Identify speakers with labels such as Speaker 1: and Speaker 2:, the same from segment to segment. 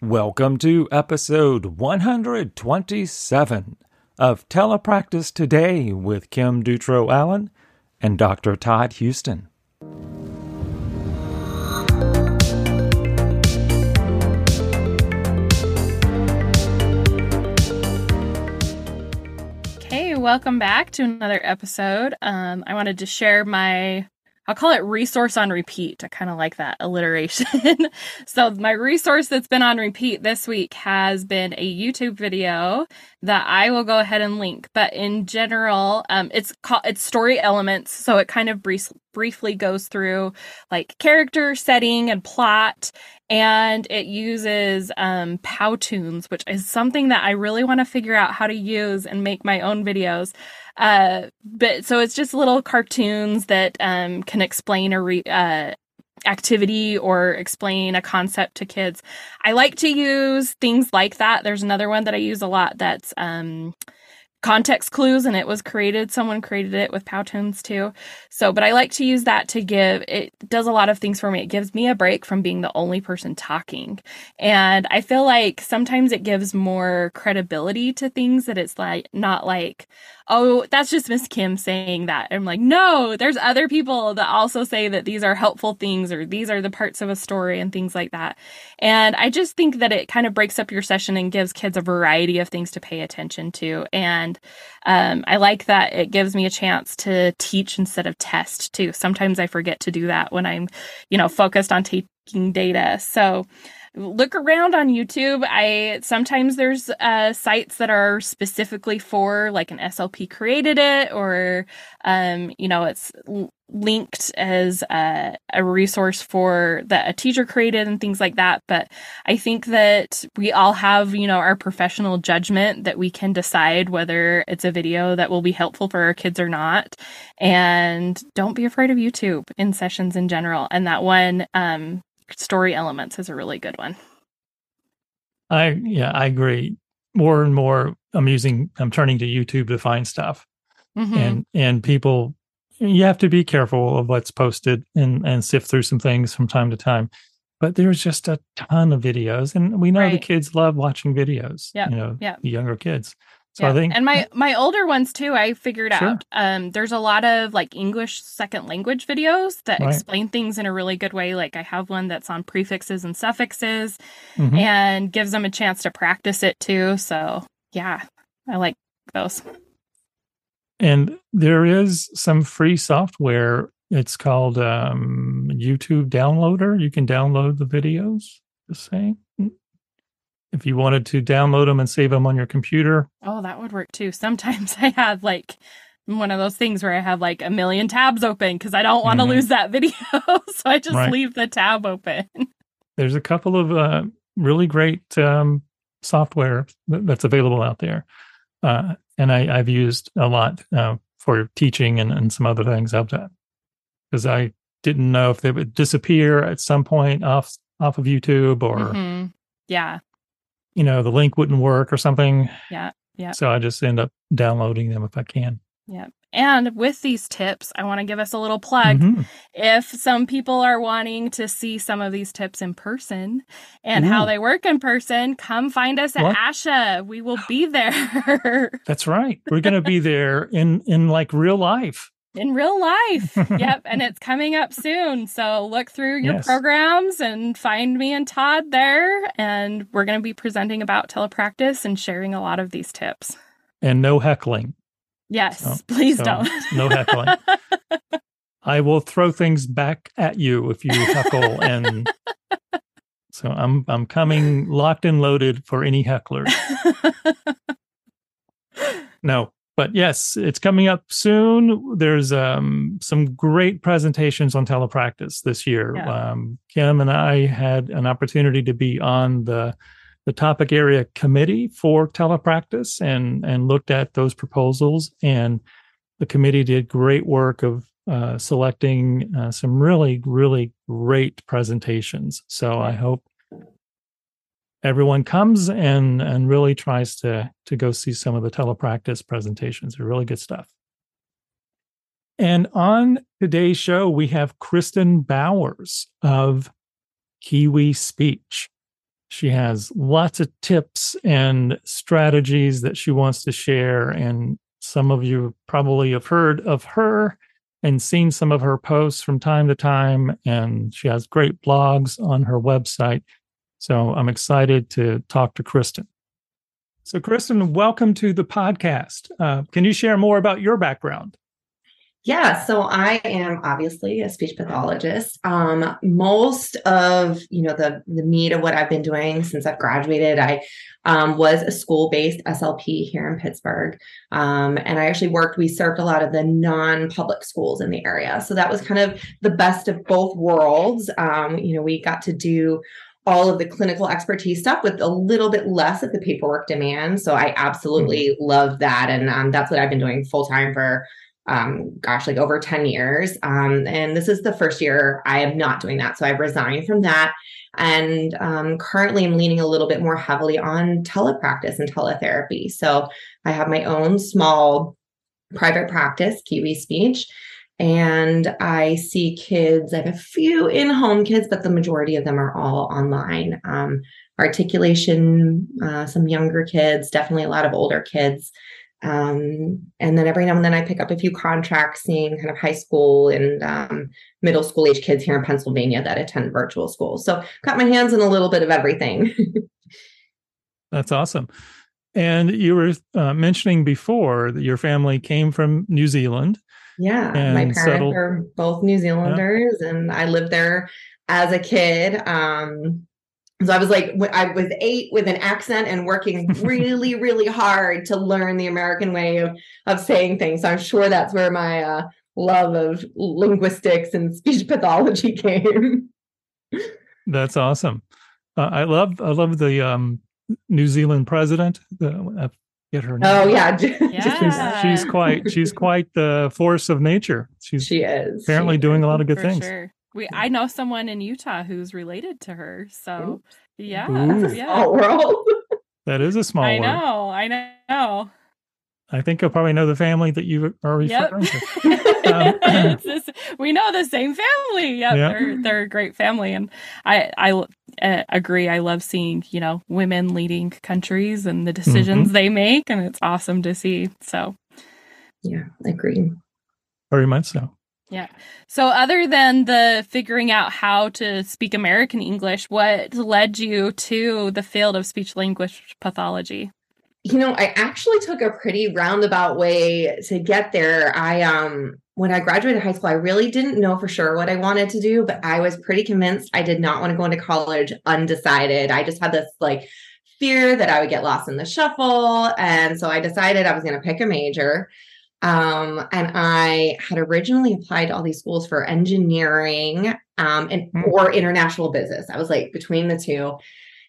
Speaker 1: Welcome to episode 127 of Telepractice Today with Kim Dutro Allen and Dr. Todd Houston.
Speaker 2: Okay, welcome back to another episode. Um, I wanted to share my I'll call it resource on repeat. I kind of like that alliteration. so my resource that's been on repeat this week has been a YouTube video that I will go ahead and link. But in general, um, it's called it's story elements. So it kind of brief, briefly goes through like character, setting, and plot, and it uses um, Powtoons, which is something that I really want to figure out how to use and make my own videos. Uh, but so it's just little cartoons that um, can explain a re- uh, activity or explain a concept to kids. I like to use things like that. There's another one that I use a lot that's um, context clues and it was created someone created it with powtoons too so but i like to use that to give it does a lot of things for me it gives me a break from being the only person talking and i feel like sometimes it gives more credibility to things that it's like not like oh, that's just Miss Kim saying that. I'm like, no, there's other people that also say that these are helpful things or these are the parts of a story and things like that. And I just think that it kind of breaks up your session and gives kids a variety of things to pay attention to. And um, I like that it gives me a chance to teach instead of test too. Sometimes I forget to do that when I'm, you know, focused on taking data. So, look around on YouTube. I sometimes there's uh, sites that are specifically for like an SLP created it, or um, you know, it's linked as a, a resource for that a teacher created and things like that. But I think that we all have you know our professional judgment that we can decide whether it's a video that will be helpful for our kids or not. And don't be afraid of YouTube in sessions in general. And that one um, story elements is a really good one.
Speaker 3: I yeah, I agree. More and more I'm using I'm turning to YouTube to find stuff. Mm-hmm. And and people you have to be careful of what's posted and and sift through some things from time to time. But there's just a ton of videos and we know right. the kids love watching videos. Yeah. You know, yeah. the younger kids.
Speaker 2: So yeah. I think, and my my older ones too, I figured sure. out. Um, there's a lot of like English second language videos that right. explain things in a really good way. Like I have one that's on prefixes and suffixes, mm-hmm. and gives them a chance to practice it too. So yeah, I like those.
Speaker 3: And there is some free software. It's called um, YouTube Downloader. You can download the videos. The same if you wanted to download them and save them on your computer.
Speaker 2: Oh, that would work too. Sometimes I have like one of those things where I have like a million tabs open because I don't want to mm-hmm. lose that video. so I just right. leave the tab open.
Speaker 3: There's a couple of uh, really great um, software that's available out there. Uh, and I, have used a lot uh, for teaching and, and some other things I've done because I didn't know if they would disappear at some point off off of YouTube or mm-hmm.
Speaker 2: yeah
Speaker 3: you know, the link wouldn't work or something.
Speaker 2: Yeah. Yeah.
Speaker 3: So I just end up downloading them if I can.
Speaker 2: Yeah. And with these tips, I want to give us a little plug. Mm-hmm. If some people are wanting to see some of these tips in person and Ooh. how they work in person, come find us at what? ASHA. We will be there.
Speaker 3: That's right. We're going to be there in in like real life
Speaker 2: in real life. yep. And it's coming up soon. So look through your yes. programs and find me and Todd there. And we're going to be presenting about telepractice and sharing a lot of these tips.
Speaker 3: And no heckling.
Speaker 2: Yes, so, please so don't.
Speaker 3: no heckling. I will throw things back at you if you heckle and so I'm I'm coming locked and loaded for any hecklers. no, but yes, it's coming up soon. There's um, some great presentations on telepractice this year. Yeah. Um, Kim and I had an opportunity to be on the the topic area committee for telepractice and and looked at those proposals. And the committee did great work of uh, selecting uh, some really really great presentations. So I hope everyone comes and and really tries to to go see some of the telepractice presentations. They're really good stuff. And on today's show, we have Kristen Bowers of Kiwi Speech. she has lots of tips and strategies that she wants to share. And some of you probably have heard of her and seen some of her posts from time to time. And she has great blogs on her website. So I'm excited to talk to Kristen. So, Kristen, welcome to the podcast. Uh, can you share more about your background?
Speaker 4: Yeah, so I am obviously a speech pathologist. Um, most of you know the the meat of what I've been doing since I've graduated, I um, was a school based SLP here in Pittsburgh, um, and I actually worked. We served a lot of the non public schools in the area, so that was kind of the best of both worlds. Um, you know, we got to do all of the clinical expertise stuff with a little bit less of the paperwork demand. So I absolutely mm-hmm. love that, and um, that's what I've been doing full time for um, gosh, like over 10 years. Um, and this is the first year I am not doing that. So I've resigned from that. And um, currently I'm leaning a little bit more heavily on telepractice and teletherapy. So I have my own small private practice, Kiwi Speech. And I see kids, I have a few in home kids, but the majority of them are all online. Um, articulation, uh, some younger kids, definitely a lot of older kids. Um, and then every now and then I pick up a few contracts seeing kind of high school and um, middle school age kids here in Pennsylvania that attend virtual school. So got my hands in a little bit of everything.
Speaker 3: That's awesome. And you were uh, mentioning before that your family came from New Zealand.
Speaker 4: Yeah, my parents settled... are both New Zealanders, yeah. and I lived there as a kid. Um, so I was like, I was eight with an accent and working really, really hard to learn the American way of, of saying things. So I'm sure that's where my uh, love of linguistics and speech pathology came.
Speaker 3: That's awesome. Uh, I love, I love the um, New Zealand president. The, get her oh, name.
Speaker 4: Oh yeah,
Speaker 2: yeah.
Speaker 3: She's, she's, quite, she's quite the force of nature. She's
Speaker 4: she is
Speaker 3: apparently
Speaker 4: she
Speaker 3: doing
Speaker 4: is.
Speaker 3: a lot of good
Speaker 2: For
Speaker 3: things.
Speaker 2: Sure. We I know someone in Utah who's related to her. So yeah,
Speaker 3: Ooh.
Speaker 2: yeah.
Speaker 4: Small world.
Speaker 3: that is a small
Speaker 2: I
Speaker 3: world.
Speaker 2: know, I know.
Speaker 3: I think you'll probably know the family that you are referring
Speaker 2: yep.
Speaker 3: to. um,
Speaker 2: this, we know the same family. Yep,
Speaker 3: Yeah.
Speaker 2: they're they're a great family, and I I uh, agree. I love seeing you know women leading countries and the decisions they make, and it's awesome to see. So
Speaker 4: Yeah, I agree.
Speaker 3: very much so.
Speaker 2: Yeah. So, other than the figuring out how to speak American English, what led you to the field of speech language pathology?
Speaker 4: You know, I actually took a pretty roundabout way to get there. I um when I graduated high school, I really didn't know for sure what I wanted to do, but I was pretty convinced I did not want to go into college undecided. I just had this like fear that I would get lost in the shuffle, and so I decided I was going to pick a major. Um, and I had originally applied to all these schools for engineering um, and
Speaker 3: Hmm.
Speaker 4: or international business. I was like between the two.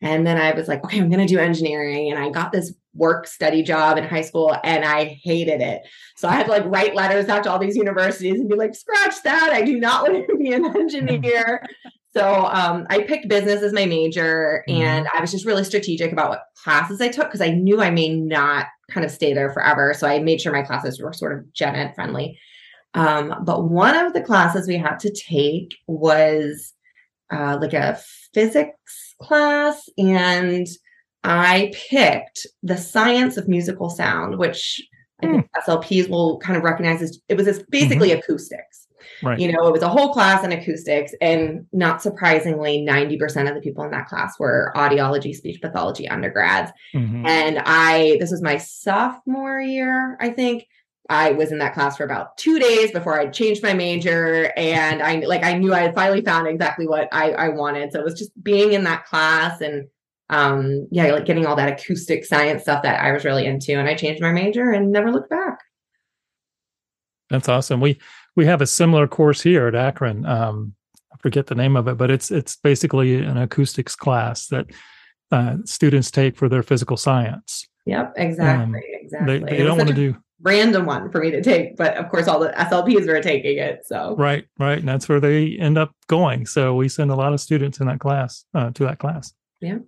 Speaker 4: And then I was like, okay, I'm going to do engineering. And I got this work study job in high school and I hated it. So I had to like write letters out to all these universities and be like, scratch that. I do not want to be an engineer. So um, I picked business as my major and I was just really strategic about what classes I took because I knew I may not kind of stay there forever. So I made sure my classes were sort of gen ed friendly. Um, but one of the classes we had to take was uh, like a physics class, and I picked the science of musical sound, which I think SLPs will kind of recognize as it was as basically acoustics.
Speaker 3: Right.
Speaker 4: You know, it was a whole class in acoustics, and not surprisingly, 90% of the people in that class were audiology, speech pathology undergrads.
Speaker 3: Mhm.
Speaker 4: And I, this was my sophomore year, I think. I was in that class for about two days before I changed my major. And I like I knew I had finally found exactly what I, I wanted. So it was just being in that class and um yeah, like getting all that acoustic science stuff that I was really into. And I changed my major and never looked back.
Speaker 3: That's awesome. We we have a similar course here at Akron. Um, I forget the name of it, but it's it's basically an acoustics class that uh, students take for their physical science.
Speaker 4: Yep, exactly.
Speaker 3: Um,
Speaker 4: exactly.
Speaker 3: They they don't want to do
Speaker 4: random one for me to take, but of course all the SLPs were taking it. So
Speaker 3: right, right, and that's where they end up going. So we send a lot of students in that class uh, to that class.
Speaker 4: Yeah.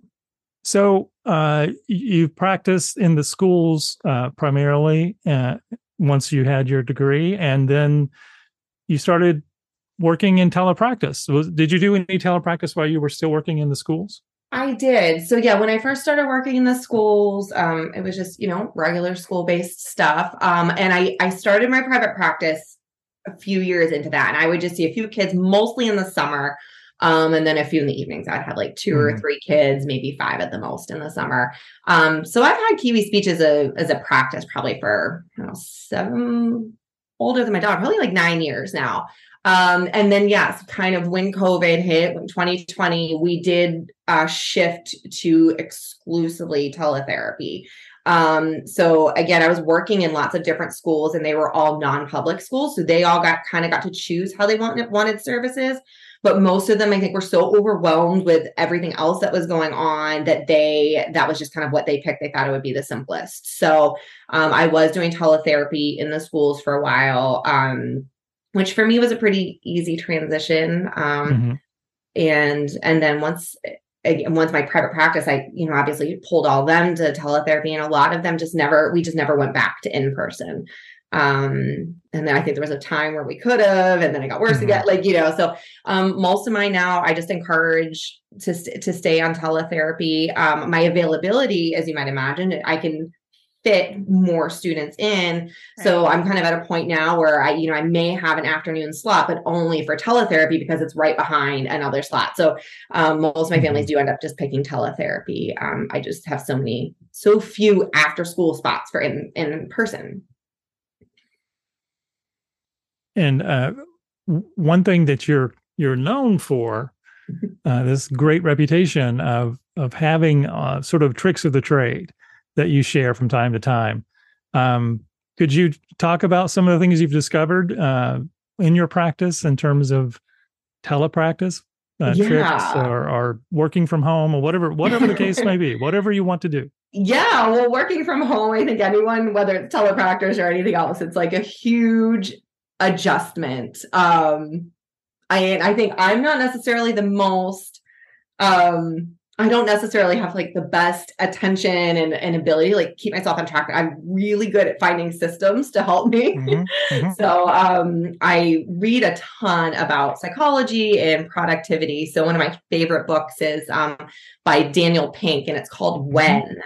Speaker 3: So uh, you practiced in the schools uh, primarily uh, once you had your degree, and then you started working in telepractice. Was, did you do any telepractice while you were still working in the schools?
Speaker 4: I did. So yeah, when I first started working in the schools, um, it was just you know regular school based stuff. Um, and I I started my private practice a few years into that, and I would just see a few kids, mostly in the summer, um, and then a few in the evenings. I'd have like 2 mm-hmm. or three kids, maybe five at the most in the summer. Um, so I've had Kiwi speech as a as a practice probably for I don't know seven older than my dog, probably like nine years now. Um, and then, yes, kind of when COVID hit, when 2020, we did uh, shift to exclusively teletherapy. Um, so again, I was working in lots of different schools and they were all non-public schools. So they all got kind of got to choose how they wanted wanted services. But most of them, I think, were so overwhelmed with everything else that was going on that they that was just kind of what they picked. They thought it would be the simplest. So um, I was doing teletherapy in the schools for a while. Um, which for me was a pretty easy transition. Um, mm-hmm. And and then once again, once my private practice, I you know obviously pulled all them to teletherapy, and a lot of them just never we just never went back to in person. Um, and then I think there was a time where we could have, and then it got worse mm-hmm. again. Like you know, so um, most of mine now, I just encourage to st- to stay on teletherapy. Um, my availability, as you might imagine, I can fit more students in. Right. So I'm kind of at a point now where I, you know, I may have an afternoon slot, but only for teletherapy because it's right behind another slot. So um, most of my families mm-hmm. do end up just picking teletherapy. Um, I just have so many, so few after school spots for in in person.
Speaker 3: And uh, one thing that you're you're known for uh, this great reputation of of having uh, sort of tricks of the trade that you share from time to time. Um, could you talk about some of the things you've discovered uh, in your practice in terms of telepractice uh, yeah. tricks or, or working from home or whatever whatever the case may be whatever you want to do
Speaker 4: yeah well working from home i think anyone whether it's telepractice or anything else it's like a huge adjustment um i i think i'm not necessarily the most um I don't necessarily have like the best attention and, and ability to like keep myself on track. I'm really good at finding systems to help me. Mm-hmm, mm-hmm. so um, I read a ton about psychology and productivity. So one of my favorite books is um, by Daniel Pink, and it's called mm-hmm. When.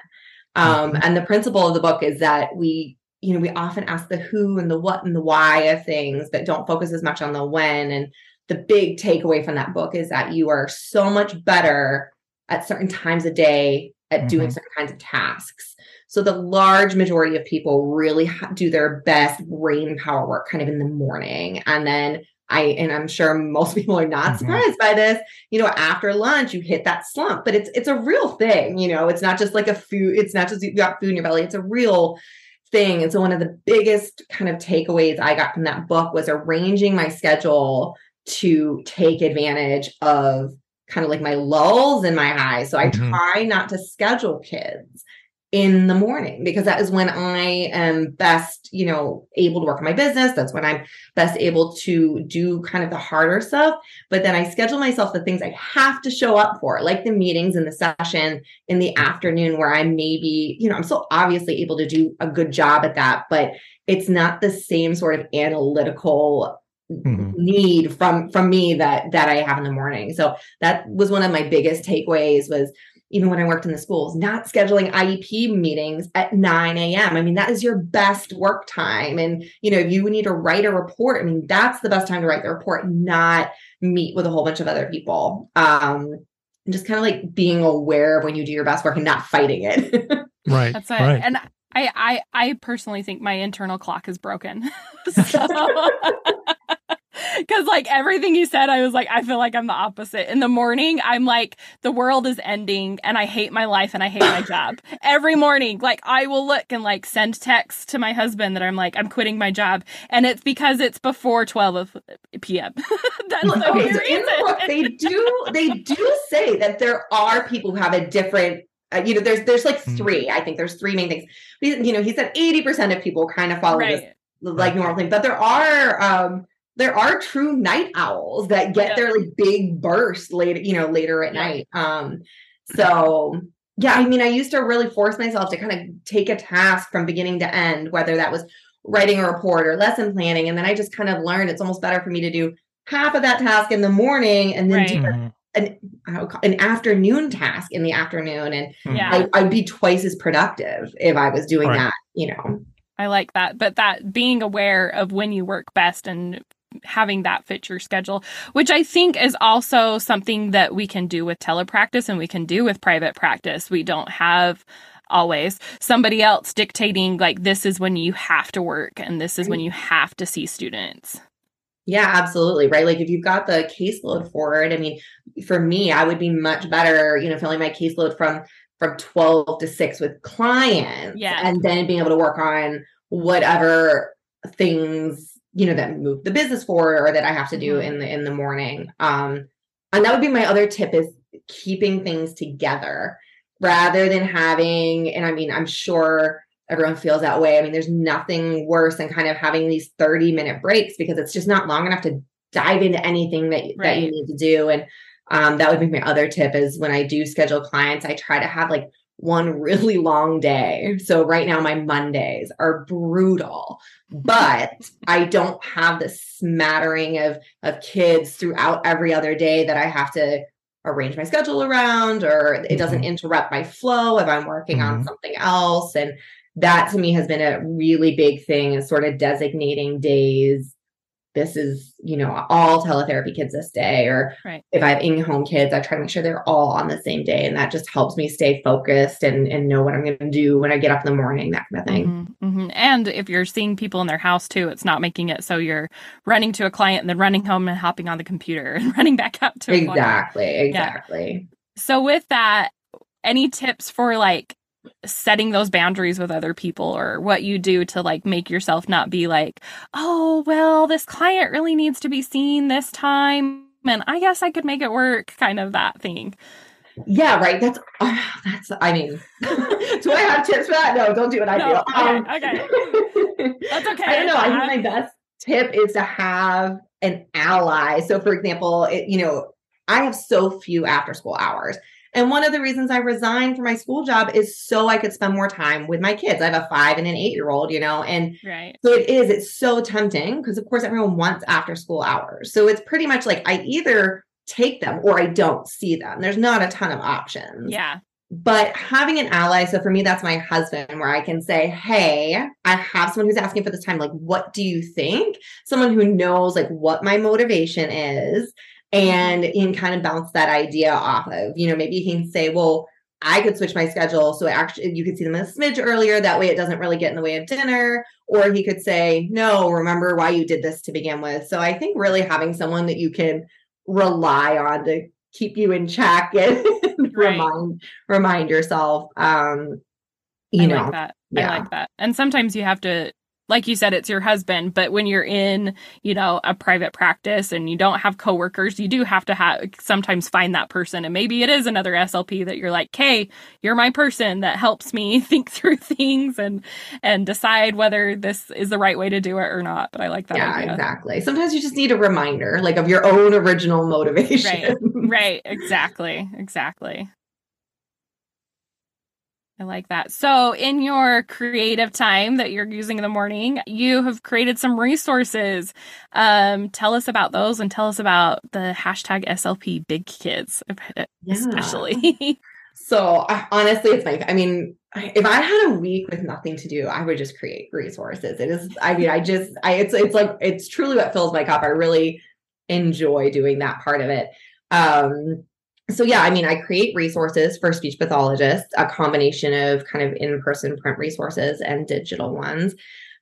Speaker 4: Um, mm-hmm. and the principle of the book is that we, you know, we often ask the who and the what and the why of things, but don't focus as much on the when. And the big takeaway from that book is that you are so much better at certain times a day at mm-hmm. doing certain kinds of tasks. So the large majority of people really ha- do their best brain power work kind of in the morning. And then I, and I'm sure most people are not mm-hmm. surprised by this, you know, after lunch, you hit that slump, but it's, it's a real thing, you know, it's not just like a food, it's not just you got food in your belly. It's a real thing. And so one of the biggest kind of takeaways I got from that book was arranging my schedule to take advantage of kind of like my lulls and my highs. So I mm-hmm. try not to schedule kids in the morning because that is when I am best, you know, able to work on my business. That's when I'm best able to do kind of the harder stuff. But then I schedule myself the things I have to show up for, like the meetings and the session in the afternoon where I'm maybe, you know, I'm still obviously able to do a good job at that, but it's not the same sort of analytical mm-hmm. need from from me that that I have in the morning. So that was one of my biggest takeaways was even when I worked in the schools, not scheduling IEP meetings at 9 a.m. I mean, that is your best work time. And, you know, if you need to write a report, I mean, that's the best time to write the report, not meet with a whole bunch of other people. Um, and just kind of like being aware of when you do your best work and not fighting it.
Speaker 3: right.
Speaker 2: That's
Speaker 3: it. Right.
Speaker 2: And I, I, I personally think my internal clock is broken. so Because, like, everything you said, I was like, I feel like I'm the opposite. In the morning, I'm like, the world is ending and I hate my life and I hate my job. Every morning, like, I will look and like send texts to my husband that I'm like, I'm quitting my job. And it's because it's before 12 of p.m. That's the
Speaker 4: okay, so in the book, they do, they do say that there are people who have a different uh, you know, there's there's like hmm. three. I think there's three main things. You know, he said 80% of people kind of follow right. this like normal thing, but there are um there are true night owls that get yeah. their like big burst later, you know, later at yeah. night. Um, so yeah, I mean, I used to really force myself to kind of take a task from beginning to end, whether that was writing a report or lesson planning. And then I just kind of learned it's almost better for me to do half of that task in the morning and then right. do mm-hmm. an an afternoon task in the afternoon and
Speaker 2: yeah.
Speaker 4: I, would be twice as productive if I was doing right. that, you know.
Speaker 2: I like that. But that being aware of when you work best and having that fit your schedule, which I think is also something that we can do with telepractice and we can do with private practice. We don't have always somebody else dictating like this is when you have to work and this is when you have to see students.
Speaker 4: Yeah, absolutely. Right. Like if you've got the caseload for it, I mean, for me, I would be much better, you know, filling my caseload from from 12 to 6 with clients
Speaker 2: yeah.
Speaker 4: and then being able to work on whatever things, you know, that move the business forward or that I have to do mm-hmm. in the in the morning. Um and that would be my other tip is keeping things together rather than having and I mean, I'm sure everyone feels that way. I mean, there's nothing worse than kind of having these 30 minute breaks because it's just not long enough to dive into anything that, right. that you need to do. And um, that would be my other tip is when I do schedule clients, I try to have like one really long day. So right now my Mondays are brutal, but I don't have the smattering of of kids throughout every other day that I have to arrange my schedule around or it doesn't mm-hmm. interrupt my flow if I'm working mm-hmm. on something else and that to me has been a really big thing is sort of designating days this is you know all teletherapy kids this day or
Speaker 2: right.
Speaker 4: if i have in-home kids i try to make sure they're all on the same day and that just helps me stay focused and and know what i'm going to do when i get up in the morning that kind of thing
Speaker 2: mm-hmm, mm-hmm. and if you're seeing people in their house too it's not making it so you're running to a client and then running home and hopping on the computer and running back out to
Speaker 4: exactly exactly
Speaker 2: yeah. so with that any tips for like setting those boundaries with other people or what you do to like make yourself not be like, oh, well, this client really needs to be seen this time. And I guess I could make it work, kind of that thing.
Speaker 4: Yeah, right. That's uh, that's. I mean, do I have tips for that? No, don't do what I
Speaker 2: no,
Speaker 4: do.
Speaker 2: Um, okay, that's okay.
Speaker 4: I don't know. I think my best tip is to have an ally. So, for example, it, you know, I have so few after school hours. And one of the reasons I resigned from my school job is so I could spend more time with my kids. I have a five and an eight year old, you know, and
Speaker 2: right.
Speaker 4: so it is, it's so tempting because, of course, everyone wants after school hours. So it's pretty much like I either take them or I don't see them. There's not a ton of options.
Speaker 2: Yeah.
Speaker 4: But having an ally, so for me, that's my husband, where I can say, Hey, I have someone who's asking for this time. Like, what do you think? Someone who knows like what my motivation is and and kind of bounce that idea off of you know maybe he can say well i could switch my schedule so actually you could see them a smidge earlier that way it doesn't really get in the way of dinner. Or he could say no remember why you did this to begin with. So i think really having someone that you can rely on to keep you in check and right. remind remind yourself um you
Speaker 2: I
Speaker 4: know.
Speaker 2: like that yeah. i like that. And sometimes you have to like you said, it's your husband, but when you're in, you know, a private practice and you don't have coworkers, you do have to have sometimes find that person. And maybe it is another SLP that you're like, hey, you're my person that helps me think through things and and decide whether this is the right way to do it or not. But I like that.
Speaker 4: Yeah,
Speaker 2: idea.
Speaker 4: exactly. Sometimes you just need a reminder, like of your own original motivation.
Speaker 2: Right. Right. Exactly. Exactly. I like that. So, in your creative time that you're using in the morning, you have created some resources. Um, tell us about those and tell us about the hashtag SLP Big Kids, especially.
Speaker 4: Yeah. so, I, honestly, it's like, I mean, if I had a week with nothing to do, I would just create resources. It is, I mean, I just, I, it's, it's like, it's truly what fills my cup. I really enjoy doing that part of it. Um, so yeah i mean i create resources for speech pathologists a combination of kind of in-person print resources and digital ones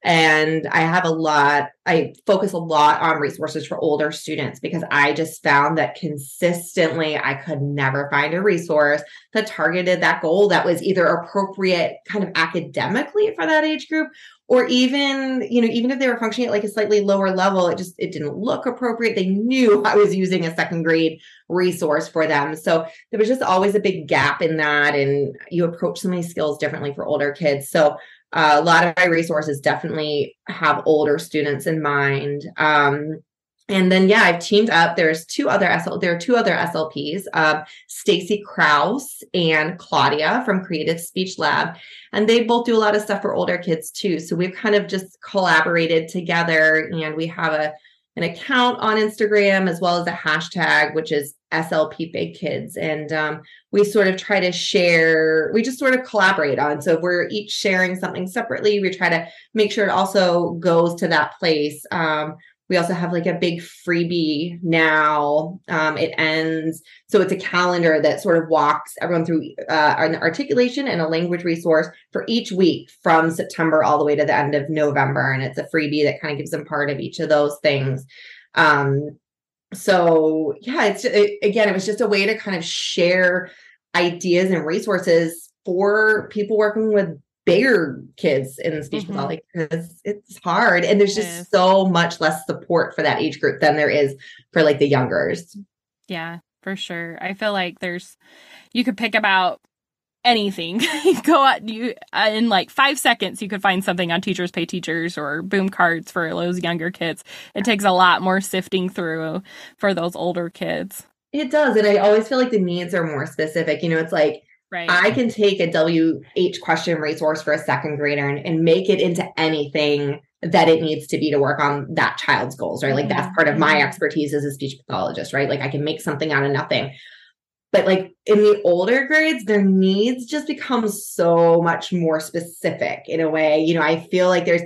Speaker 4: and i have a lot i focus a lot on resources for older students because i just found that consistently i could never find a resource that targeted that goal that was either appropriate kind of academically for that age group or even you know even if they were functioning at like a slightly lower level it just it didn't look appropriate. They knew i was using a second grade resource for them. So there was just always a big gap in that and you approach so many skills differently for older kids. So uh, a lot of my resources definitely have older students in mind. Um, and then yeah i've teamed up. There's two other SL, there are two other slps uh, stacy crouse and claudia from creative speech lab. And they both do a lot of stuff for older kids too. So we've kind of just collaborated together and we have a an account on Instagram as well as a hashtag, which is SLP Big Kids. And um, we sort of try to share, we just sort of collaborate on. So if we're each sharing something separately, we try to make sure it also goes to that place. Um, we also have like a big freebie now. Um, it ends, so it's a calendar that sort of walks everyone through uh, an articulation and a language resource for each week from September all the way to the end of November. And it's a freebie that kind of gives them part of each of those things. Um, so yeah, it's it, again, it was just a way to kind of share ideas and resources for people working with bigger kids in speech mm-hmm. pathology because it's hard and there's just so much less support for that age group than there is for like the youngers.
Speaker 2: Yeah, for sure. I feel like there's you could pick about anything. you go out you uh, in like 5 seconds you could find something on teachers pay teachers or boom cards for those younger kids. It takes a lot more sifting through for those older kids.
Speaker 4: It does and I always feel like the needs are more specific. You know, it's like Right. I can take a WH question resource for a second grader and, and make it into anything that it needs to be to work on that child's goals, right? Like that's part of my mm-hmm. expertise as a speech pathologist, right? Like I can make something out of nothing. But like in the older grades, their needs just become so much more specific in a way. You know, I feel like there's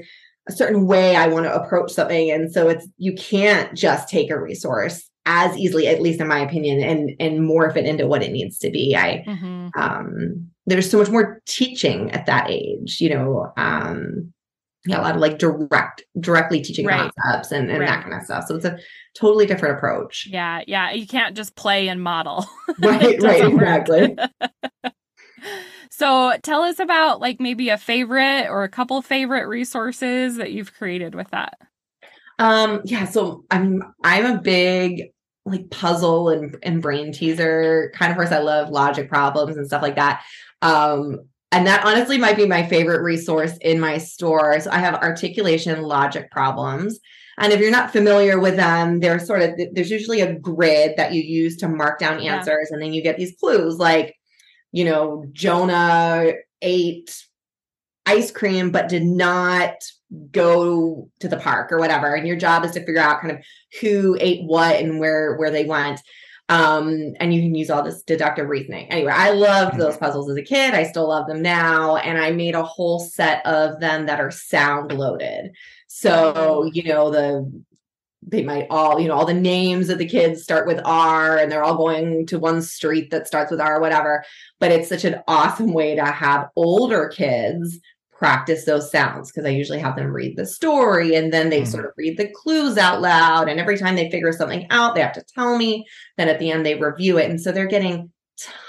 Speaker 4: a certain way I want to approach something. And so it's you can't just take a resource as easily, at least in my opinion, and and morph it into what it needs to be. I mm-hmm. um there's so much more teaching at that age, you know. Um yeah, a lot of like direct directly teaching right. concepts and, and right. that kind of stuff. So it's a totally different approach.
Speaker 2: Yeah, yeah. You can't just play and model.
Speaker 4: right, right, exactly.
Speaker 2: so tell us about like maybe a favorite or a couple favorite resources that you've created with that.
Speaker 4: Um, yeah, so I'm I'm a big like puzzle and, and brain teaser kind of person. I love logic problems and stuff like that. Um, and that honestly might be my favorite resource in my store. So I have articulation logic problems. And if you're not familiar with them, they're sort of there's usually a grid that you use to mark down answers, yeah. and then you get these clues like, you know, Jonah ate ice cream but did not go to the park or whatever and your job is to figure out kind of who ate what and where where they went um and you can use all this deductive reasoning anyway i loved those mm-hmm. puzzles as a kid i still love them now and i made a whole set of them that are sound loaded so you know the they might all, you know, all the names of the kids start with R and they're all going to one street that starts with R or whatever. But it's such an awesome way to have older kids practice those sounds because I usually have them read the story and then they mm-hmm. sort of read the clues out loud. And every time they figure something out, they have to tell me. Then at the end, they review it. And so they're getting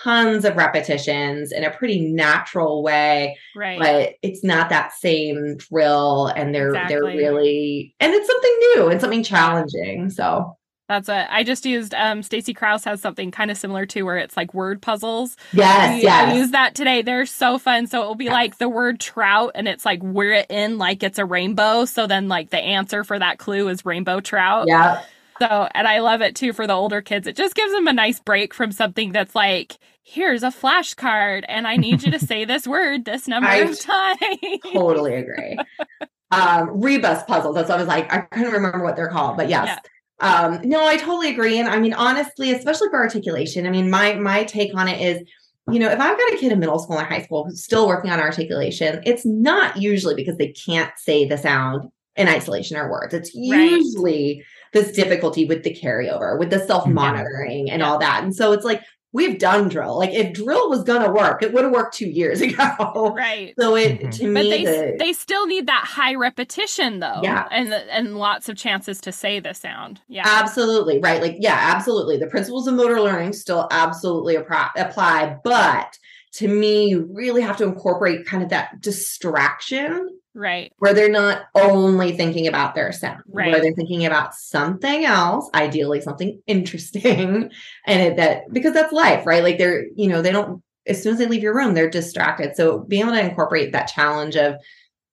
Speaker 4: tons of repetitions in a pretty natural way.
Speaker 2: Right.
Speaker 4: But it's not that same drill. And they're exactly. they're really and it's something new and something challenging. So
Speaker 2: that's it. I just used um Stacy Crouse has something kind of similar to where it's like word puzzles.
Speaker 4: Yes, yes.
Speaker 2: I used that today. They're so fun. So it'll be yes. like the word trout and it's like we're it in like it's a rainbow. So then like the answer for that clue is rainbow trout.
Speaker 4: Yeah.
Speaker 2: So and I love it too for the older kids. It just gives them a nice break from something that's like, here's a flashcard and I need you to say this word this number I of times.
Speaker 4: Totally agree. um rebus puzzles. That's what I was like. I couldn't remember what they're called, but yes. Yeah um no i totally agree and i mean honestly especially for articulation i mean my my take on it is you know if i've got a kid in middle school and high school who's still working on articulation it's not usually because they can't say the sound in isolation or words it's usually right. this difficulty with the carryover with the self monitoring yeah. and all that and so it's like we've done drill. Like if drill was gonna work, it would have worked two years ago.
Speaker 2: Right.
Speaker 4: So it mm-hmm. to me,
Speaker 2: but they the, they still need that high repetition though.
Speaker 4: Yeah.
Speaker 2: And and lots of chances to say the sound. Yeah.
Speaker 4: Absolutely right. Like yeah, absolutely. The principles of motor learning still absolutely apply, but to me, you really have to incorporate kind of that distraction
Speaker 2: Right.
Speaker 4: Where they're not only thinking about their sound,
Speaker 2: right.
Speaker 4: where they're thinking about something else, ideally something interesting. And it, that, because that's life, right? Like they're, you know, they don't, as soon as they leave your room, they're distracted. So being able to incorporate that challenge of,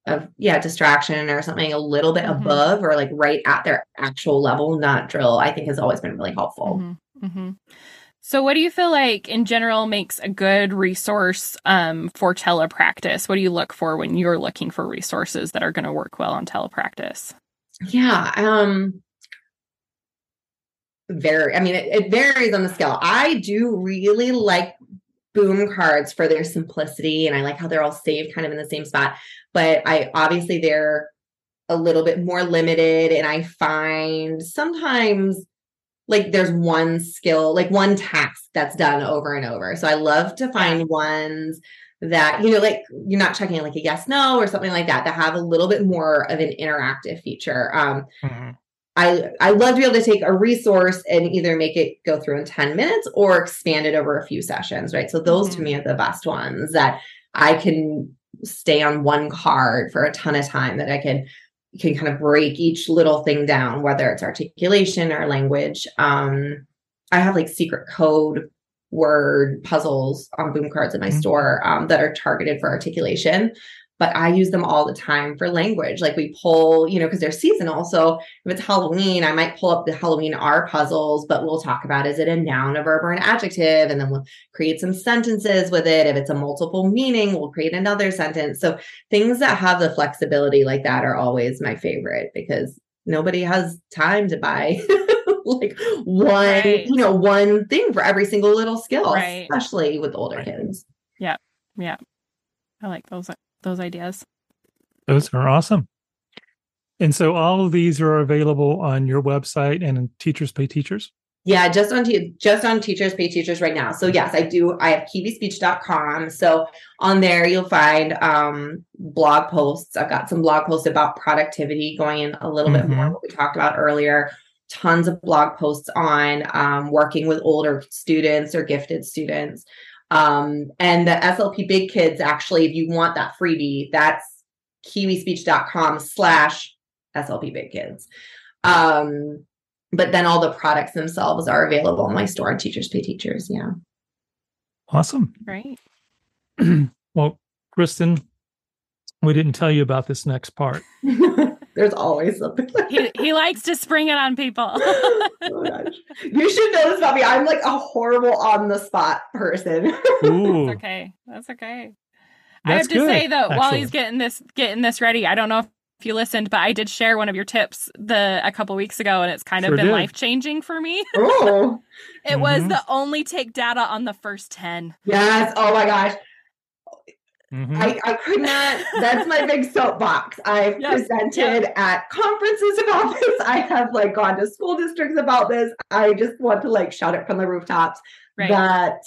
Speaker 4: of yeah, distraction or something a little bit mm-hmm. above or like right at their actual level, not drill, I think has always been really helpful.
Speaker 2: Mm-hmm. Mm-hmm. So, what do you feel like in general makes a good resource um, for telepractice? What do you look for when you're looking for resources that are going to work well on telepractice?
Speaker 4: Yeah. Um, vary. I mean, it, it varies on the scale. I do really like boom cards for their simplicity and I like how they're all saved kind of in the same spot. But I obviously they're a little bit more limited and I find sometimes like there's one skill, like one task that's done over and over. So I love to find ones that, you know, like you're not checking like a yes, no, or something like that, that have a little bit more of an interactive feature. Um, mm-hmm. I, I love to be able to take a resource and either make it go through in 10 minutes or expand it over a few sessions, right? So those mm-hmm. to me are the best ones that I can stay on one card for a ton of time that I can can kind of break each little thing down, whether it's articulation or language. Um, I have like secret code word puzzles on boom cards in my mm-hmm. store um, that are targeted for articulation but I use them all the time for language. Like we pull, you know, because they're seasonal. So if it's Halloween, I might pull up the Halloween R puzzles, but we'll talk about is it a noun, a verb, or an adjective? And then we'll create some sentences with it. If it's a multiple meaning, we'll create another sentence. So things that have the flexibility like that are always my favorite because nobody has time to buy like one, right. you know, one thing for every single little skill, right. especially with older right. kids.
Speaker 2: Yeah. Yeah. I like those those ideas.
Speaker 3: Those are awesome. And so all of these are available on your website and Teachers Pay Teachers?
Speaker 4: Yeah, just on te- just on Teachers Pay Teachers right now. So yes, I do. I have kiwispeech.com. So on there you'll find um, blog posts. I've got some blog posts about productivity going in a little mm-hmm. bit more what we talked about earlier. Tons of blog posts on um, working with older students or gifted students. Um, and the SLP Big Kids, actually, if you want that freebie, that's kiwispeech.com slash SLP Big Kids. Um, but then all the products themselves are available in my store on Teachers Pay Teachers. Yeah.
Speaker 3: Awesome.
Speaker 2: Right.
Speaker 3: well, Kristen, we didn't tell you about this next part.
Speaker 4: There's always something.
Speaker 2: he, he likes to spring it on people. oh
Speaker 4: you should know this about me. I'm like a horrible on the spot person.
Speaker 2: That's okay. That's okay. That's I have to good, say though, actually. while he's getting this getting this ready, I don't know if, if you listened, but I did share one of your tips the a couple weeks ago, and it's kind of been life changing for me. Oh, it mm-hmm. was the only take data on the first ten.
Speaker 4: Yes. Oh my gosh. Mm-hmm. I, I could not, that's my big soapbox. I've yes, presented yes. at conferences about this. I have like gone to school districts about this. I just want to like shout it from the rooftops right. that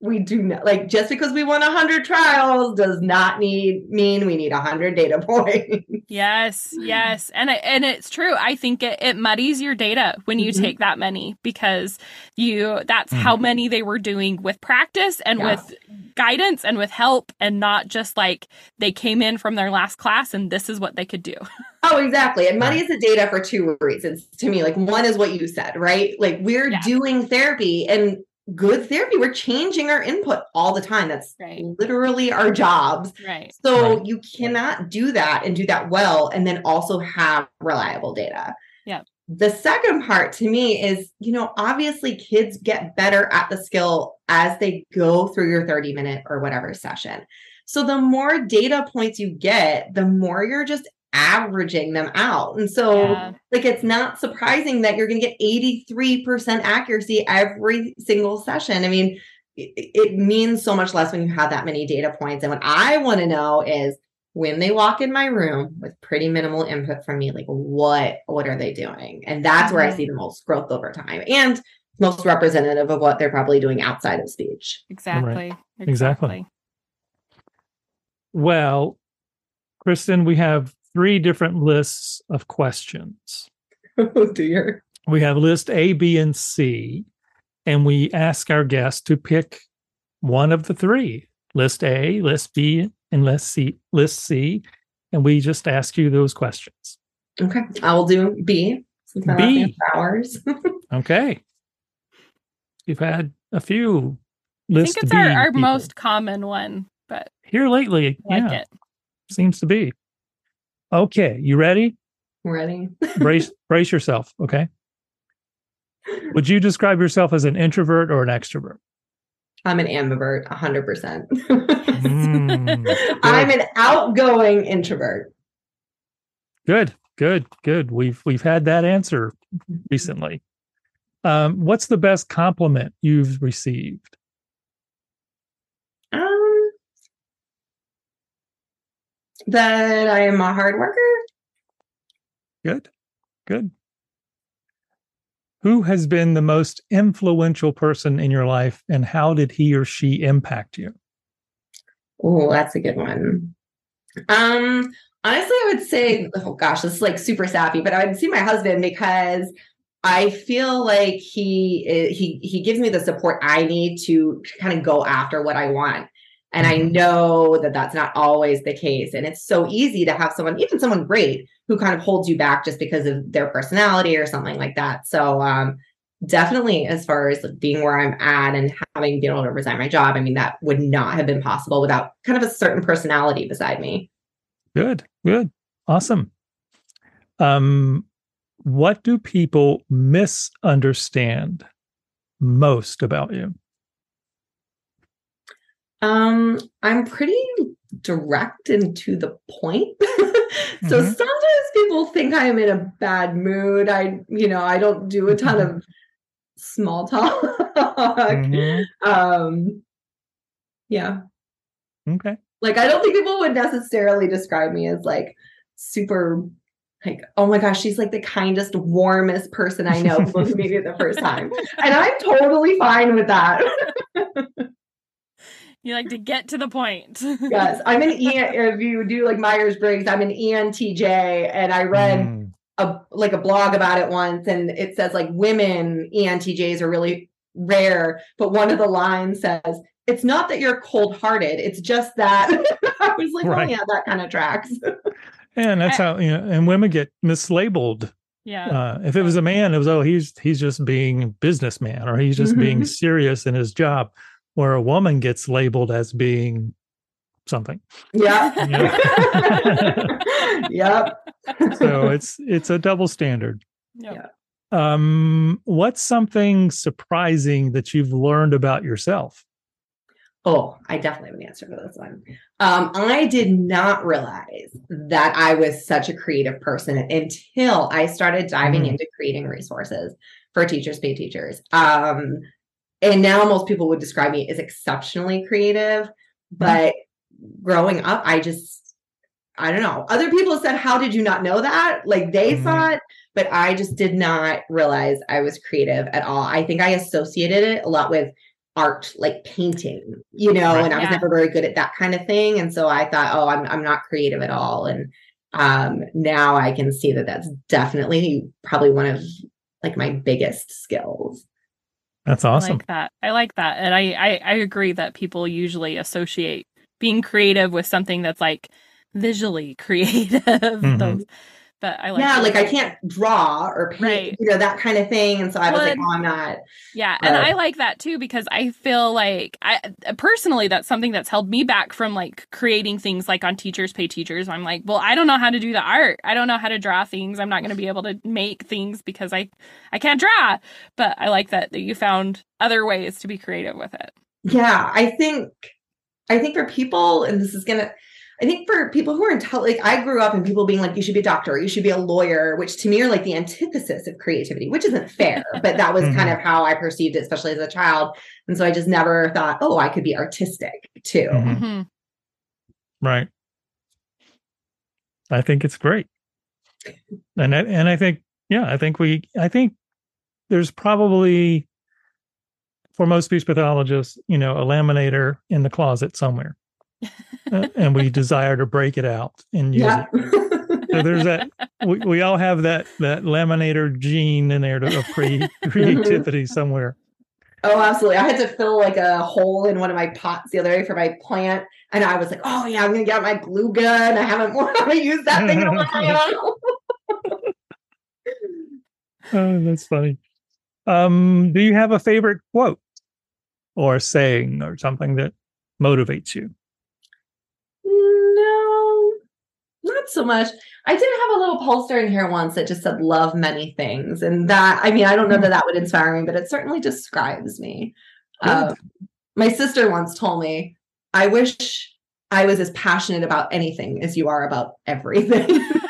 Speaker 4: we do not like just because we won 100 trials does not need mean we need 100 data points
Speaker 2: yes yes and and it's true i think it, it muddies your data when you mm-hmm. take that many because you that's mm-hmm. how many they were doing with practice and yeah. with guidance and with help and not just like they came in from their last class and this is what they could do
Speaker 4: Oh, exactly. And muddies the data for two reasons to me. Like, one is what you said, right? Like, we're yeah. doing therapy and good therapy. We're changing our input all the time. That's right. literally our jobs.
Speaker 2: Right.
Speaker 4: So
Speaker 2: right.
Speaker 4: you cannot do that and do that well and then also have reliable data.
Speaker 2: Yeah.
Speaker 4: The second part to me is, you know, obviously kids get better at the skill as they go through your 30 minute or whatever session. So the more data points you get, the more you're just averaging them out. And so, yeah. like, it's not surprising that you're going to get 83% accuracy every single session. I mean, it, it, means so much less when you have that many data points. And what I want to know is when they walk in my room with pretty minimal input from me, like, what, what are they doing? And that's mm-hmm. where I mm-hmm. see the most growth over time. And most representative of what they're probably doing outside of speech.
Speaker 2: Exactly. Right.
Speaker 3: Exactly. exactly. Well, Kristen, we have three different lists of questions.
Speaker 4: Oh dear.
Speaker 3: We have list A, B, and C, and we ask our guests to pick one of the three list A, list B, and list C, list C, and we just ask you those questions.
Speaker 4: Okay, I will do B.
Speaker 3: B
Speaker 4: hours.
Speaker 3: okay, you've had a few. List
Speaker 2: I think it's
Speaker 3: B
Speaker 2: our, our most common one, but
Speaker 3: here lately, like yeah, it. seems to be. Okay, you ready?
Speaker 4: Ready.
Speaker 3: brace brace yourself, okay? Would you describe yourself as an introvert or an extrovert?
Speaker 4: I'm an ambivert, 100%. mm, I'm an outgoing introvert.
Speaker 3: Good. Good. Good. We've we've had that answer recently. Um, what's the best compliment you've received?
Speaker 4: Um, that I am a hard worker.
Speaker 3: Good, good. Who has been the most influential person in your life, and how did he or she impact you?
Speaker 4: Oh, that's a good one. Um, honestly, I would say, oh gosh, this is like super sappy, but I would see my husband because I feel like he eh, he he gives me the support I need to kind of go after what I want. And I mm-hmm. know that that's not always the case. And it's so easy to have someone, even someone great, who kind of holds you back just because of their personality or something like that. So, um, definitely, as far as being where I'm at and having been able to resign my job, I mean, that would not have been possible without kind of a certain personality beside me.
Speaker 3: Good, good, awesome. Um, what do people misunderstand most about you?
Speaker 4: Um, I'm pretty direct and to the point. so mm-hmm. sometimes people think I'm in a bad mood. I, you know, I don't do a ton mm-hmm. of small talk. Mm-hmm. Um, yeah.
Speaker 3: Okay.
Speaker 4: Like, I don't think people would necessarily describe me as like super like, oh my gosh, she's like the kindest, warmest person I know who meet me the first time. And I'm totally fine with that.
Speaker 2: You like to get to the point.
Speaker 4: yes, I'm an E. If you do like Myers Briggs, I'm an ENTJ, and I read mm. a like a blog about it once, and it says like women ENTJs are really rare, but one of the lines says it's not that you're cold hearted; it's just that. I was like, oh, right. oh yeah, that kind of tracks.
Speaker 3: and that's I, how you know, and women get mislabeled
Speaker 2: yeah.
Speaker 3: Uh, if it was a man, it was oh he's he's just being businessman or he's just mm-hmm. being serious in his job where a woman gets labeled as being something.
Speaker 4: Yeah. yep.
Speaker 3: so it's it's a double standard. Yeah. Um, what's something surprising that you've learned about yourself?
Speaker 4: Oh, I definitely have an answer for this one. Um, I did not realize that I was such a creative person until I started diving mm. into creating resources for teachers pay teachers. Um, and now most people would describe me as exceptionally creative mm-hmm. but growing up i just i don't know other people said how did you not know that like they mm-hmm. thought but i just did not realize i was creative at all i think i associated it a lot with art like painting you know right. and i was yeah. never very good at that kind of thing and so i thought oh i'm, I'm not creative at all and um now i can see that that's definitely probably one of like my biggest skills
Speaker 3: that's awesome.
Speaker 2: I like that. I like that. And I, I, I agree that people usually associate being creative with something that's like visually creative. Mm-hmm. Those but I like
Speaker 4: yeah, like I can't draw or paint, right. you know, that kind of thing. And so I was well, like, oh, I'm not.
Speaker 2: Yeah, and I like that too because I feel like I uh, personally that's something that's held me back from like creating things like on Teachers Pay Teachers. I'm like, well, I don't know how to do the art. I don't know how to draw things. I'm not going to be able to make things because I I can't draw. But I like that that you found other ways to be creative with it.
Speaker 4: Yeah, I think I think for people, and this is gonna I think for people who are intelligent, like I grew up and people being like, you should be a doctor, you should be a lawyer, which to me are like the antithesis of creativity, which isn't fair. but that was mm-hmm. kind of how I perceived it, especially as a child. And so I just never thought, oh, I could be artistic too.
Speaker 3: Mm-hmm. mm-hmm. Right. I think it's great. And I, and I think, yeah, I think we, I think there's probably for most speech pathologists, you know, a laminator in the closet somewhere. And we desire to break it out and use yeah. it. So there's that. We, we all have that that laminator gene in there to, of cre- creativity somewhere.
Speaker 4: Oh, absolutely! I had to fill like a hole in one of my pots the other day for my plant, and I was like, "Oh yeah, I'm gonna get my glue gun. I haven't haven't used that thing in a while."
Speaker 3: oh, that's funny. Um, do you have a favorite quote or saying or something that motivates you?
Speaker 4: Not so much. I did have a little poster in here once that just said love many things. And that, I mean, I don't know that that would inspire me, but it certainly describes me. Um, my sister once told me, I wish I was as passionate about anything as you are about everything.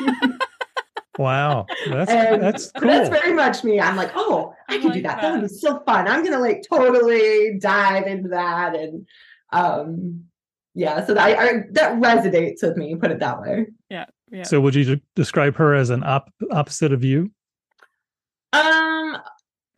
Speaker 3: Wow, that's and that's cool.
Speaker 4: That's very much me. I'm like, oh, I, can like do that. that. That would be so fun. I'm gonna like totally dive into that, and um, yeah. So that I, that resonates with me. Put it that way.
Speaker 2: Yeah. Yeah.
Speaker 3: So would you describe her as an op- opposite of you?
Speaker 4: Um,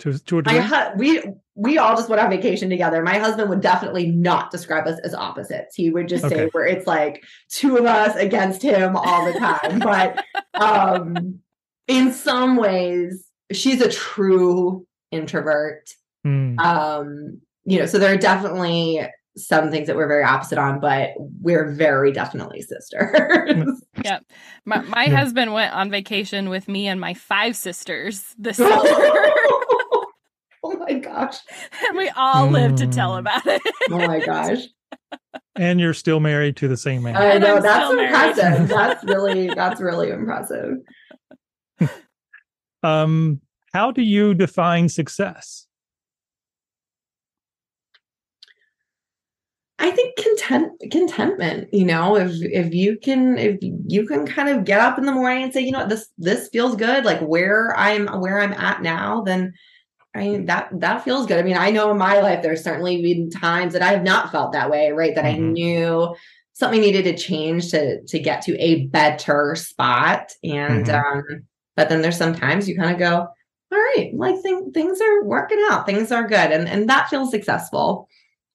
Speaker 3: to, to a degree?
Speaker 4: Hu- we we all just went on vacation together. My husband would definitely not describe us as opposites. He would just okay. say where it's like two of us against him all the time. but um, in some ways, she's a true introvert.
Speaker 3: Mm.
Speaker 4: Um, you know, so there are definitely some things that we're very opposite on, but we're very definitely sisters.
Speaker 2: yeah. My my yeah. husband went on vacation with me and my five sisters this summer.
Speaker 4: oh my gosh.
Speaker 2: And we all mm. live to tell hmm. about it.
Speaker 4: oh my gosh.
Speaker 3: And you're still married to the same man.
Speaker 4: I know that's impressive. that's really that's really impressive.
Speaker 3: Um how do you define success?
Speaker 4: I think content contentment, you know, if if you can if you can kind of get up in the morning and say, you know, what, this this feels good, like where I'm where I'm at now, then I mean that that feels good. I mean, I know in my life there's certainly been times that I have not felt that way, right? That mm-hmm. I knew something needed to change to to get to a better spot. And mm-hmm. um, but then there's sometimes you kind of go, all right, like th- things are working out, things are good, and and that feels successful.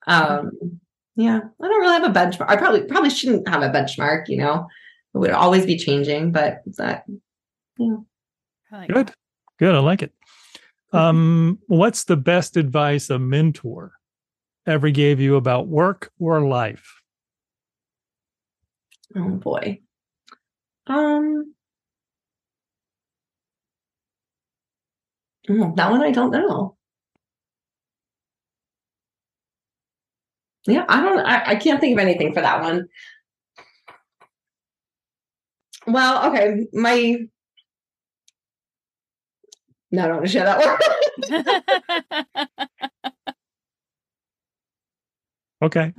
Speaker 4: Um, yeah, I don't really have a benchmark. I probably probably shouldn't have a benchmark. You know, it would always be changing, but that, yeah.
Speaker 3: Like good, that. good. I like it. Mm-hmm. Um, what's the best advice a mentor ever gave you about work or life?
Speaker 4: Oh boy. Um. Oh, that one I don't know. Yeah, I don't. I, I can't think of anything for that one. Well, okay, my. No, I don't want to share that
Speaker 3: one. okay.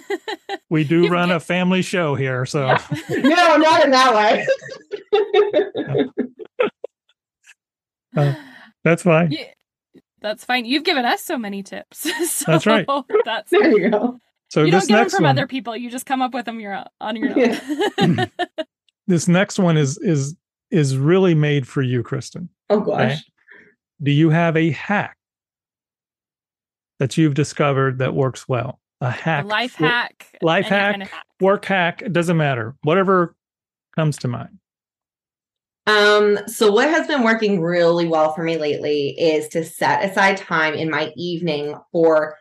Speaker 3: we do you run get... a family show here, so.
Speaker 4: No, not in that
Speaker 3: way. uh, that's fine.
Speaker 2: Yeah that's fine. You've given us so many tips. so
Speaker 3: that's right.
Speaker 2: That's
Speaker 4: there you go.
Speaker 3: So
Speaker 2: you
Speaker 3: don't
Speaker 2: get
Speaker 3: them
Speaker 2: from
Speaker 3: one,
Speaker 2: other people. You just come up with them your on your own.
Speaker 3: this next one is is is really made for you, Kristen.
Speaker 4: Oh gosh. Okay?
Speaker 3: Do you have a hack that you've discovered that works well? A hack,
Speaker 2: a life hack,
Speaker 3: life hack, kind of hack, work hack. It doesn't matter. Whatever comes to mind.
Speaker 4: Um, so what has been working really well for me lately is to set aside time in my evening for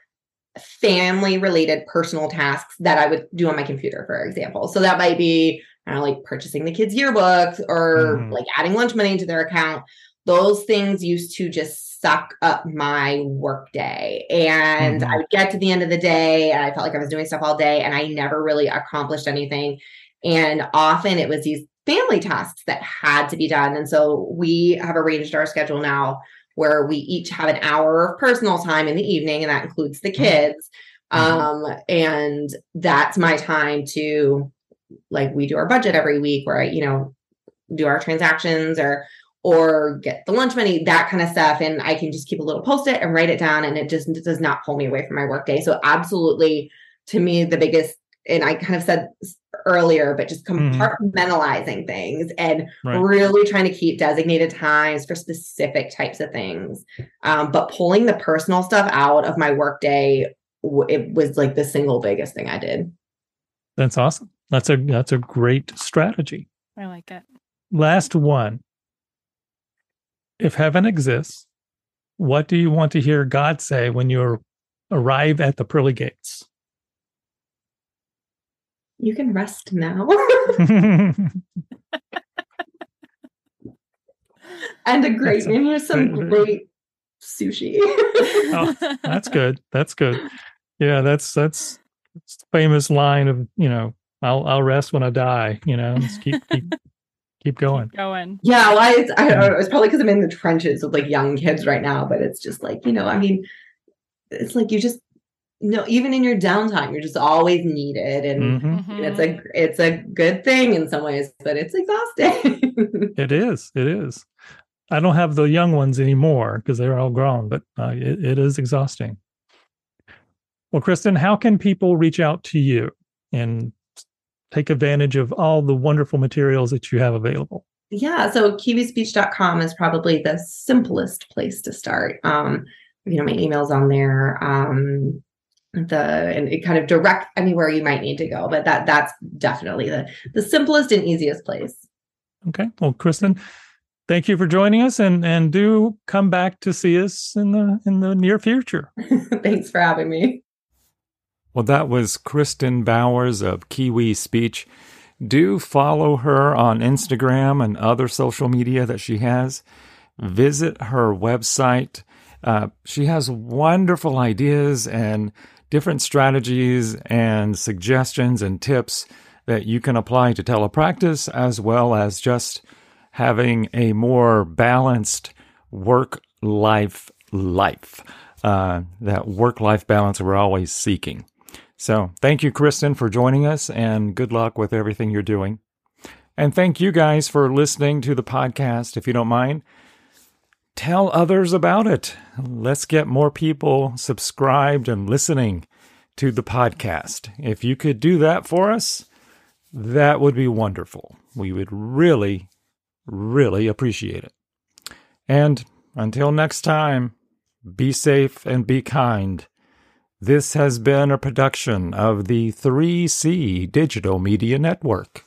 Speaker 4: family related personal tasks that I would do on my computer, for example. So that might be I don't know, like purchasing the kids' yearbooks or mm. like adding lunch money into their account. Those things used to just suck up my work day. And mm. I would get to the end of the day and I felt like I was doing stuff all day and I never really accomplished anything. And often it was these family tasks that had to be done. And so we have arranged our schedule now where we each have an hour of personal time in the evening, and that includes the mm-hmm. kids. Mm-hmm. Um, and that's my time to like we do our budget every week where I, you know, do our transactions or or get the lunch money, that kind of stuff. And I can just keep a little post-it and write it down and it just does not pull me away from my work day. So absolutely to me, the biggest and I kind of said earlier, but just mm-hmm. compartmentalizing mm-hmm. things and right. really trying to keep designated times for specific types of things. Um, but pulling the personal stuff out of my workday, it was like the single biggest thing I did.
Speaker 3: That's awesome. That's a that's a great strategy.
Speaker 2: I like it.
Speaker 3: Last one. If heaven exists, what do you want to hear God say when you arrive at the pearly gates?
Speaker 4: You can rest now. and a great that's maybe some great sushi.
Speaker 3: oh, that's good. That's good. Yeah, that's that's, that's the famous line of you know I'll I'll rest when I die. You know, just keep keep keep going.
Speaker 2: Keep going.
Speaker 4: Yeah, well, I, I don't know. It's probably because I'm in the trenches with like young kids right now, but it's just like you know, I mean, it's like you just no, even in your downtime, you're just always needed, and mm-hmm. it's a it's a good thing in some ways, but it's exhausting.
Speaker 3: it is. It is. I don't have the young ones anymore because they're all grown, but uh, it, it is exhausting. Well, Kristen, how can people reach out to you and take advantage of all the wonderful materials that you have available?
Speaker 4: Yeah, so kiwispeech.com is probably the simplest place to start. Um, you know, my email's on there. Um, the and it kind of direct anywhere you might need to go, but that that's definitely the the simplest and easiest place.
Speaker 3: Okay. Well, Kristen, thank you for joining us and and do come back to see us in the in the near future.
Speaker 4: Thanks for having me.
Speaker 1: Well, that was Kristen Bowers of Kiwi Speech. Do follow her on Instagram and other social media that she has. Visit her website. Uh, she has wonderful ideas and different strategies and suggestions and tips that you can apply to telepractice as well as just having a more balanced work life life. Uh, that work life balance we're always seeking. So thank you, Kristen, for joining us and good luck with everything you're doing. And thank you guys for listening to the podcast. If you don't mind, tell others about it. Let's get more people subscribed and listening to the podcast. If you could do that for us, that would be wonderful. We would really, really appreciate it. And until next time, be safe and be kind. This has been a production of the 3C Digital Media Network.